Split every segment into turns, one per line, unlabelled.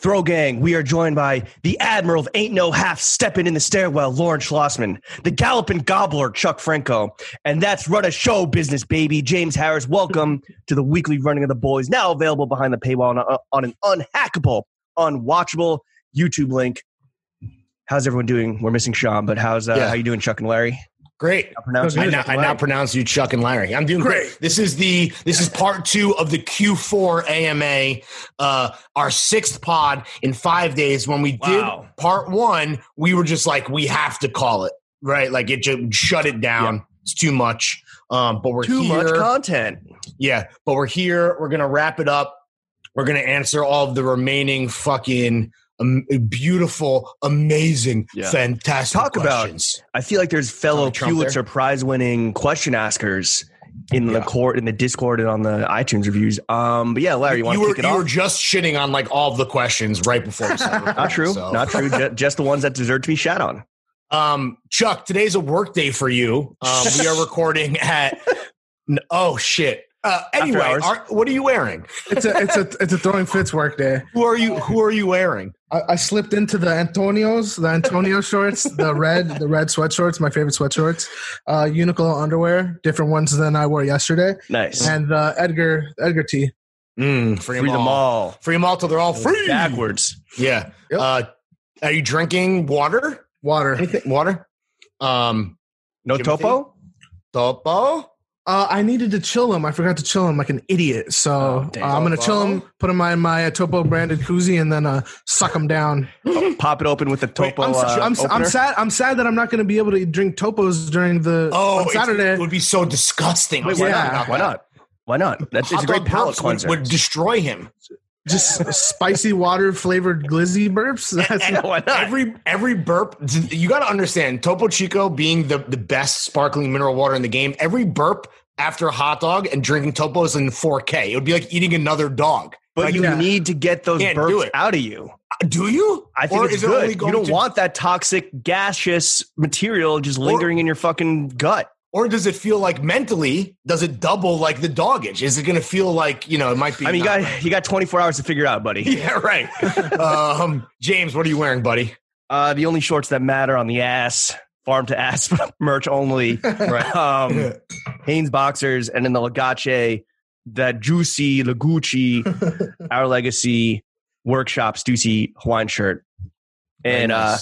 Throw Gang, we are joined by the Admiral of Ain't No Half Stepping in the Stairwell, Lawrence Schlossman, the Galloping Gobbler, Chuck Franco, and that's Run a Show Business, baby. James Harris, welcome to the weekly running of the boys, now available behind the paywall on, on an unhackable, unwatchable YouTube link. How's everyone doing? We're missing Sean, but how's uh,
Yeah.
how you doing, Chuck and Larry?
Great.
I pronounce
I now, I now pronounce you Chuck and Larry. I'm doing great. This is the this is part two of the Q4 AMA, uh, our sixth pod in five days. When we did
Wow.
part one, we were just like, we have to call it right. Like it just shut it down. It's too much. Um, but we're
Too
here.
much content.
Yeah, but we're here. We're gonna wrap it up. We're gonna answer all of the remaining fucking um, beautiful, amazing,
Yeah.
fantastic
Talk about- I feel like there's fellow
Donald Trump
Pulitzer. Prize winning question askers in the court, in the Discord, and on the iTunes reviews. Um, but yeah, Larry, you want
you
to
were
kick it
you
off?
were just shitting on like all of the questions right before we started.
Not true.
So-
Not true. Ju- just the ones that deserve to be shat on.
Um, Chuck, today's a work day for you. Um, we are recording at. Oh shit. Uh, anyway, are, what are you wearing?
It's a it's a it's a throwing fits work day.
Who are you? Who are you wearing?
I, I slipped into the Antonios, the Antonio shorts, the red the red sweat shorts, my favorite sweat shorts. Uh, Uniqlo underwear, different ones than I wore yesterday,
Nice.
and uh, Edgar Edgar T.
Mm, free,
Free them all.
Free them all till they're all free.
Backwards.
Yeah.
Yep.
Uh, are you drinking water?
Water.
Anything? Water? Um,
No
Timothy?
topo?
Topo?
Uh, I needed to chill him. I forgot to chill him like an idiot. So
Oh,
uh. I'm gonna chill him, put him in my my uh, Topo branded koozie, and then uh, suck him down.
Pop it open with the
Wait,
topo.
I'm,
uh,
I'm, I'm sad. I'm sad that I'm not gonna be able to drink Topos during the
Oh,
on Saturday.
It would be so disgusting.
Wait, why
Yeah.
thinking
not? Why not? Why not? That's it's a great
dog
palate
burps would, would destroy him.
Just spicy water flavored glizzy burps. That's
And
Why not?
Every every burp, you got to understand. Topo Chico being the the best sparkling mineral water in the game. Every burp after a hot dog and drinking Topos in 4K, it would be like eating another dog.
but
Like,
you
yeah.
need to get those
Can't
burps
it.
out of you.
Uh, do you?
I think
Or
it's
is it only
good. You don't
to-
want that toxic, gaseous material just lingering in your fucking gut.
Or does it feel like mentally? Does it double like the doggage? Is it going to feel like you know? It might be.
I mean, you
not
got you got 24 hours to figure it out, buddy.
Yeah, right. um, James, what are you wearing, buddy?
Uh, the only shorts that matter on the ass, farm to ass merch only.
Right.
Um, Hanes boxers, and in the Legace, that juicy Lagucci, our legacy workshop Stussy Hawaiian shirt, and uh,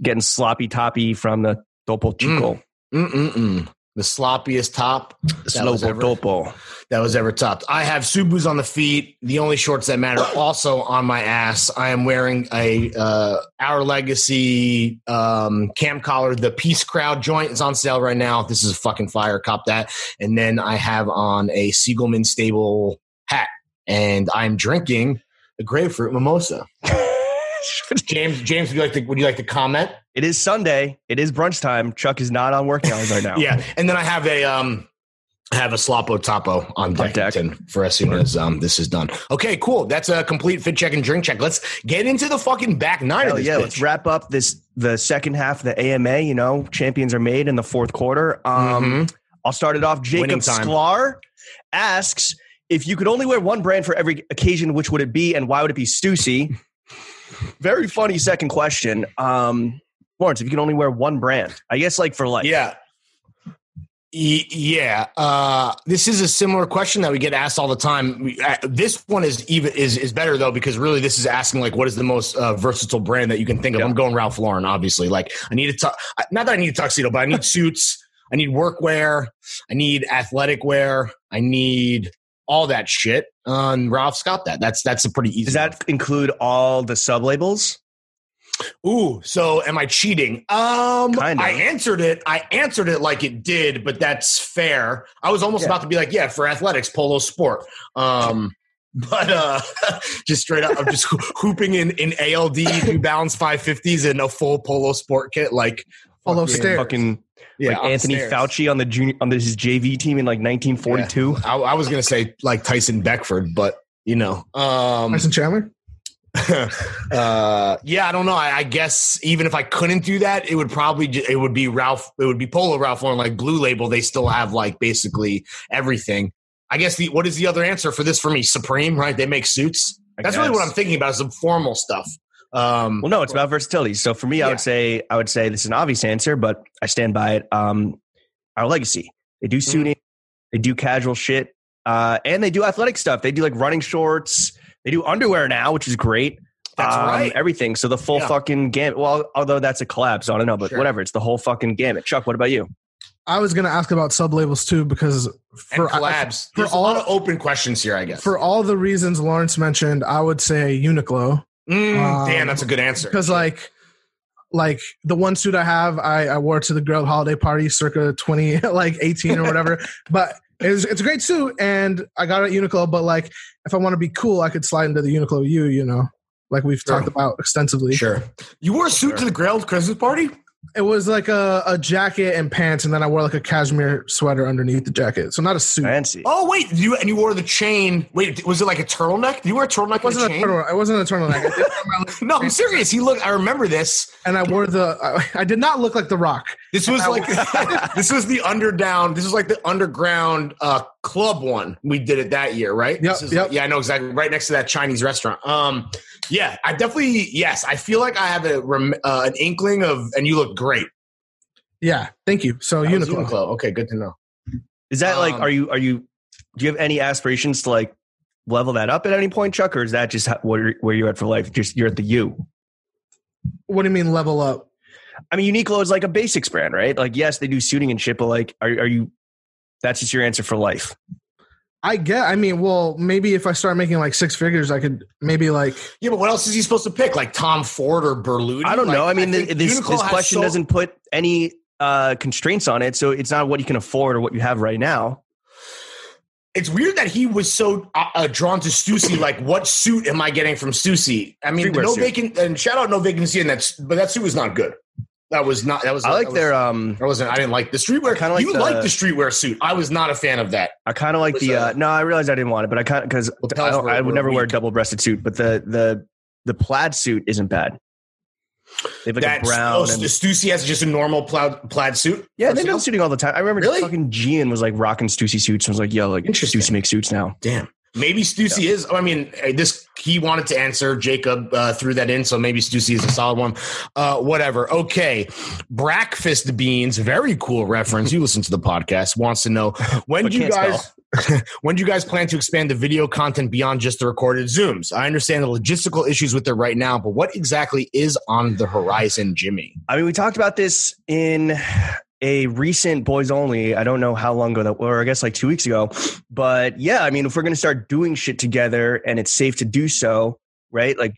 getting sloppy toppy from the Topo Chico.
Mm-mm-mm. The sloppiest top that was, ever,
Topo.
that was ever topped. I have Subus on the feet. The only shorts that matter also on my ass. I am wearing a uh, Our Legacy um, cam collar. The Peace Crowd joint is on sale right now. This is a fucking fire. Cop that. And then I have on a Siegelman Stable hat, and I'm drinking a grapefruit mimosa. James, James, would you like to would you like to comment?
It is Sunday. It is brunch time. Chuck is not on working hours right now.
Yeah, and then I have a um I have a slopo topo on deck,
deck.
for as soon as um this is done. Okay, cool. That's a complete fit check and drink check. Let's get into the fucking back nine
Hell
of this
yeah, let's wrap up this the second half of the AMA. You know, champions are made in the fourth quarter. Um,
Mhm.
I'll start it off. Jacob Sklar asks if you could only wear one brand for every occasion, which would it be, and why would it be Stussy? Very funny second question. Um, Lawrence, if you could only wear one brand, I guess like for life.
Yeah. Y- Yeah, uh, this is a similar question that we get asked all the time. We, uh, this one is even is is better though because really this is asking like what is the most uh, versatile brand that you can think of.
Yeah.
I'm going Ralph Lauren, obviously. Like I need a tu- not that I need a tuxedo, but I need suits. I need workwear. I need athletic wear. I need all that shit. And Ralph's got that. That's that's a pretty easy.
Does that include all the sub labels?
Ooh, so am I cheating? Um,
Kind of.
I answered it. I answered it like it did, but that's fair. I was almost
Yeah.
about to be like, yeah, for athletics, polo sport. Um, but uh, just straight up, I'm just hooping in in ALD New Balance 550s and a full polo sport kit. Like,
Polo
fucking-
stairs.
Fucking
Yeah,
like Anthony
stairs.
Fauci on the junior on his JV team in like 1942.
I, I was gonna say like Tyson Beckford, but you know, um,
Tyson Chandler.
uh, yeah, I don't know. I, I guess even if I couldn't do that, it would probably ju- it would be Ralph. It would be Polo Ralph Lauren, like Blue Label. They still have like basically everything. I guess the what is the other answer for this for me? Supreme, right? They make suits.
I
That's really what. I'm thinking about. Is the formal stuff. Um,
Well, no, it's about versatility. So for me, I would say I would say this is an obvious answer, but I stand by it. Um, our legacy. They do
Mm-hmm.
suiting, they do casual shit, uh, and they do athletic stuff. They do like running shorts. They do underwear now, which is great.
That's
Um,
right.
Everything. So the full
Yeah.
fucking gamut. Well, although that's a collab, so I don't know, but
Sure.
whatever. It's the whole fucking gamut. Chuck, what about you?
I was gonna ask about sub labels too because
and
for
collabs.
for
There's a lot
all-
of open questions here. I guess.
for all the reasons Lawrence mentioned, I would say Uniqlo
Mm,
Um,
damn, that's a good answer.
because like like the one suit I have, I, I wore to the girl holiday party circa twenty like eighteen or whatever. but it's it's a great suit and I got it at Uniqlo. But like if I want to be cool, I could slide into the Uniqlo U. You know, like we've
Sure.
talked about extensively.
Sure. You wore a suit to the Grailed Christmas party?
It was like a, a jacket and pants, and then I wore like a cashmere sweater underneath the jacket. So not a suit.
Fancy.
Oh wait, you and you wore the chain. Wait, was it like a turtleneck? Did you wear a turtleneck
It wasn't
with
a
a chain?
turtle. It wasn't a turtleneck. I did wear my little-
No, I'm serious. He looked. I remember this.
and I wore the. I, I did not look like the Rock.
This was like this was the underdown. This was like the underground uh, club one. We did it that year, right?
Yep,
This is-
yep.
Yeah, I know exactly. Right next to that Chinese restaurant. Um, yeah, I definitely yes. I feel like I have a rem- uh, an inkling of, and you look great.
Yeah, thank you. So
That was
Uniqlo.
Uniqlo. Okay, good to know.
Is that like?
Um,
Are you? Are you? Do you have any aspirations to like level that up at any point, Chuck, or is that just how, where where you're at for life? Just you're at the U.
What do you mean level up?
I mean, Uniqlo is like a basics brand, right? Like, yes, they do suiting and shit, but like, are are you? That's just your answer for life.
I get. I mean, well, maybe if I start making like six figures, I could maybe like.
Yeah, but what else is he supposed to pick? Like Tom Ford or Berluti?
I don't
Like,
know. I mean,
think
this this question
so-
doesn't put any uh, constraints on it, so it's not what you can afford or what you have right now.
It's weird that he was so uh, uh, drawn to Stussy. Like, what suit am I getting from Stussy? I mean,
Streetwear
no
suit.
vacant and shout out no vacancy in that, but that suit was not good. That was not. That was.
I like
that
their um.
I wasn't. I didn't like the streetwear.
kinda like
you like the streetwear suit. I was not a fan of that.
I kind of like
was,
the. Uh,
uh,
no, I realized I didn't want it, but I kind of because I, I would never wear a double breasted suit, but the the the plaid suit isn't bad. They have like a brown.
oh,
and,
Stussy has just a normal plaid plaid suit.
yeah, they've been suiting all the time. I remember
Really?
fucking Gian was like rocking Stussy suits. and was like, yo, like
Interesting.
Stussy makes suits now.
Damn. Maybe Stussy is. I mean, uh, this he wanted to answer. Jacob uh, threw that in, so maybe Stussy is a solid one. Uh, whatever. Okay. Breakfast beans. Very cool reference. You listen to the podcast. Wants to know when do you guys when do you guys plan to expand the video content beyond just the recorded zooms? I understand the logistical issues with it right now, but what exactly is on the horizon, Jimmy?
I mean, we talked about this in a recent boys only. I don't know how long ago that, or I guess like two weeks ago. But yeah, I mean, if we're going to start doing shit together and it's safe to do so, right? Like,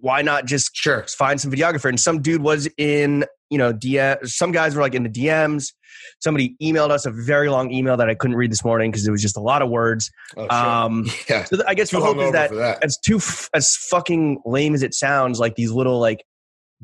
why not just
Sure.
find some videographer? And some dude was in, you know, DM. Some guys were like in the DMs. Somebody emailed us a very long email that I couldn't read this morning because it was just a lot of words.
Oh, shit.
Um,
yeah.
so I guess the hope is that
that.
as too f- as fucking lame as it sounds, like these little like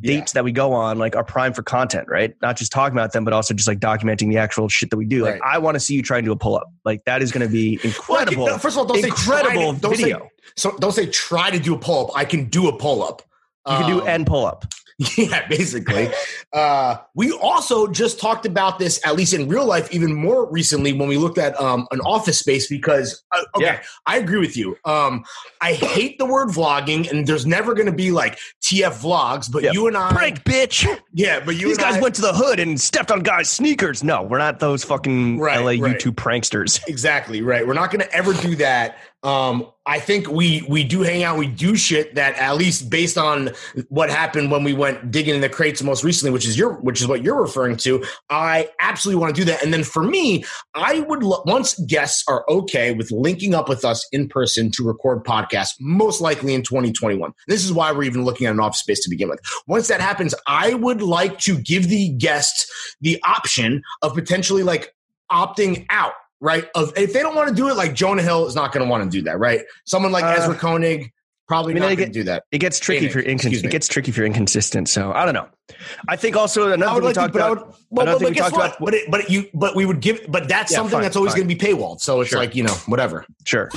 Yeah.
dates that we go on, like are prime for content, right? Not just talking about them, but also just like documenting the actual shit that we do. Like I want to see you try and do a pull up. Like that is going to be
Well,
incredible.
no, first of all, don't say
incredible
to, don't
video.
Say, so don't say try to do a pull up. I can do a pull up.
You can do
Um,
and pull up.
Yeah, basically. uh, we also just talked about this, at least in real life, even more recently when we looked at um, an office space. Because uh, okay,
Yeah.
I agree with you. Um, I hate the word vlogging, and there's never going to be like TF vlogs. But
Yeah.
you and I,
Break, bitch.
yeah, but you
These guys
I,
went to the hood and stepped on guys' sneakers. No, we're not those fucking
Right,
LA
right.
YouTube pranksters.
Exactly right. We're not going to ever do that. Um, I think we we do hang out, we do shit that at least based on what happened when we went digging in the crates most recently, which is your which is what you're referring to. I absolutely want to do that. And then for me, I would lo- once guests are okay with linking up with us in person to record podcasts, most likely in 2021. This is why we're even looking at an office space to begin with. Once that happens, I would like to give the guests the option of potentially like opting out, right? Of if they don't want to do it, like Jonah Hill is not going to want to do that, right? Someone like
Uh,
Ezra Koenig probably
I mean,
not going to do that.
It gets tricky
Phoenix,
if you're inconsistent. It gets tricky if you're inconsistent. So I don't know. I think also another thing we
like to,
talked about.
would. Well,
another
but,
thing we talked
what?
about-
But it, but you, but we would give. But that's
Yeah,
something
fine,
that's always going to be paywalled. So it's
Sure.
like you know, whatever.
Sure.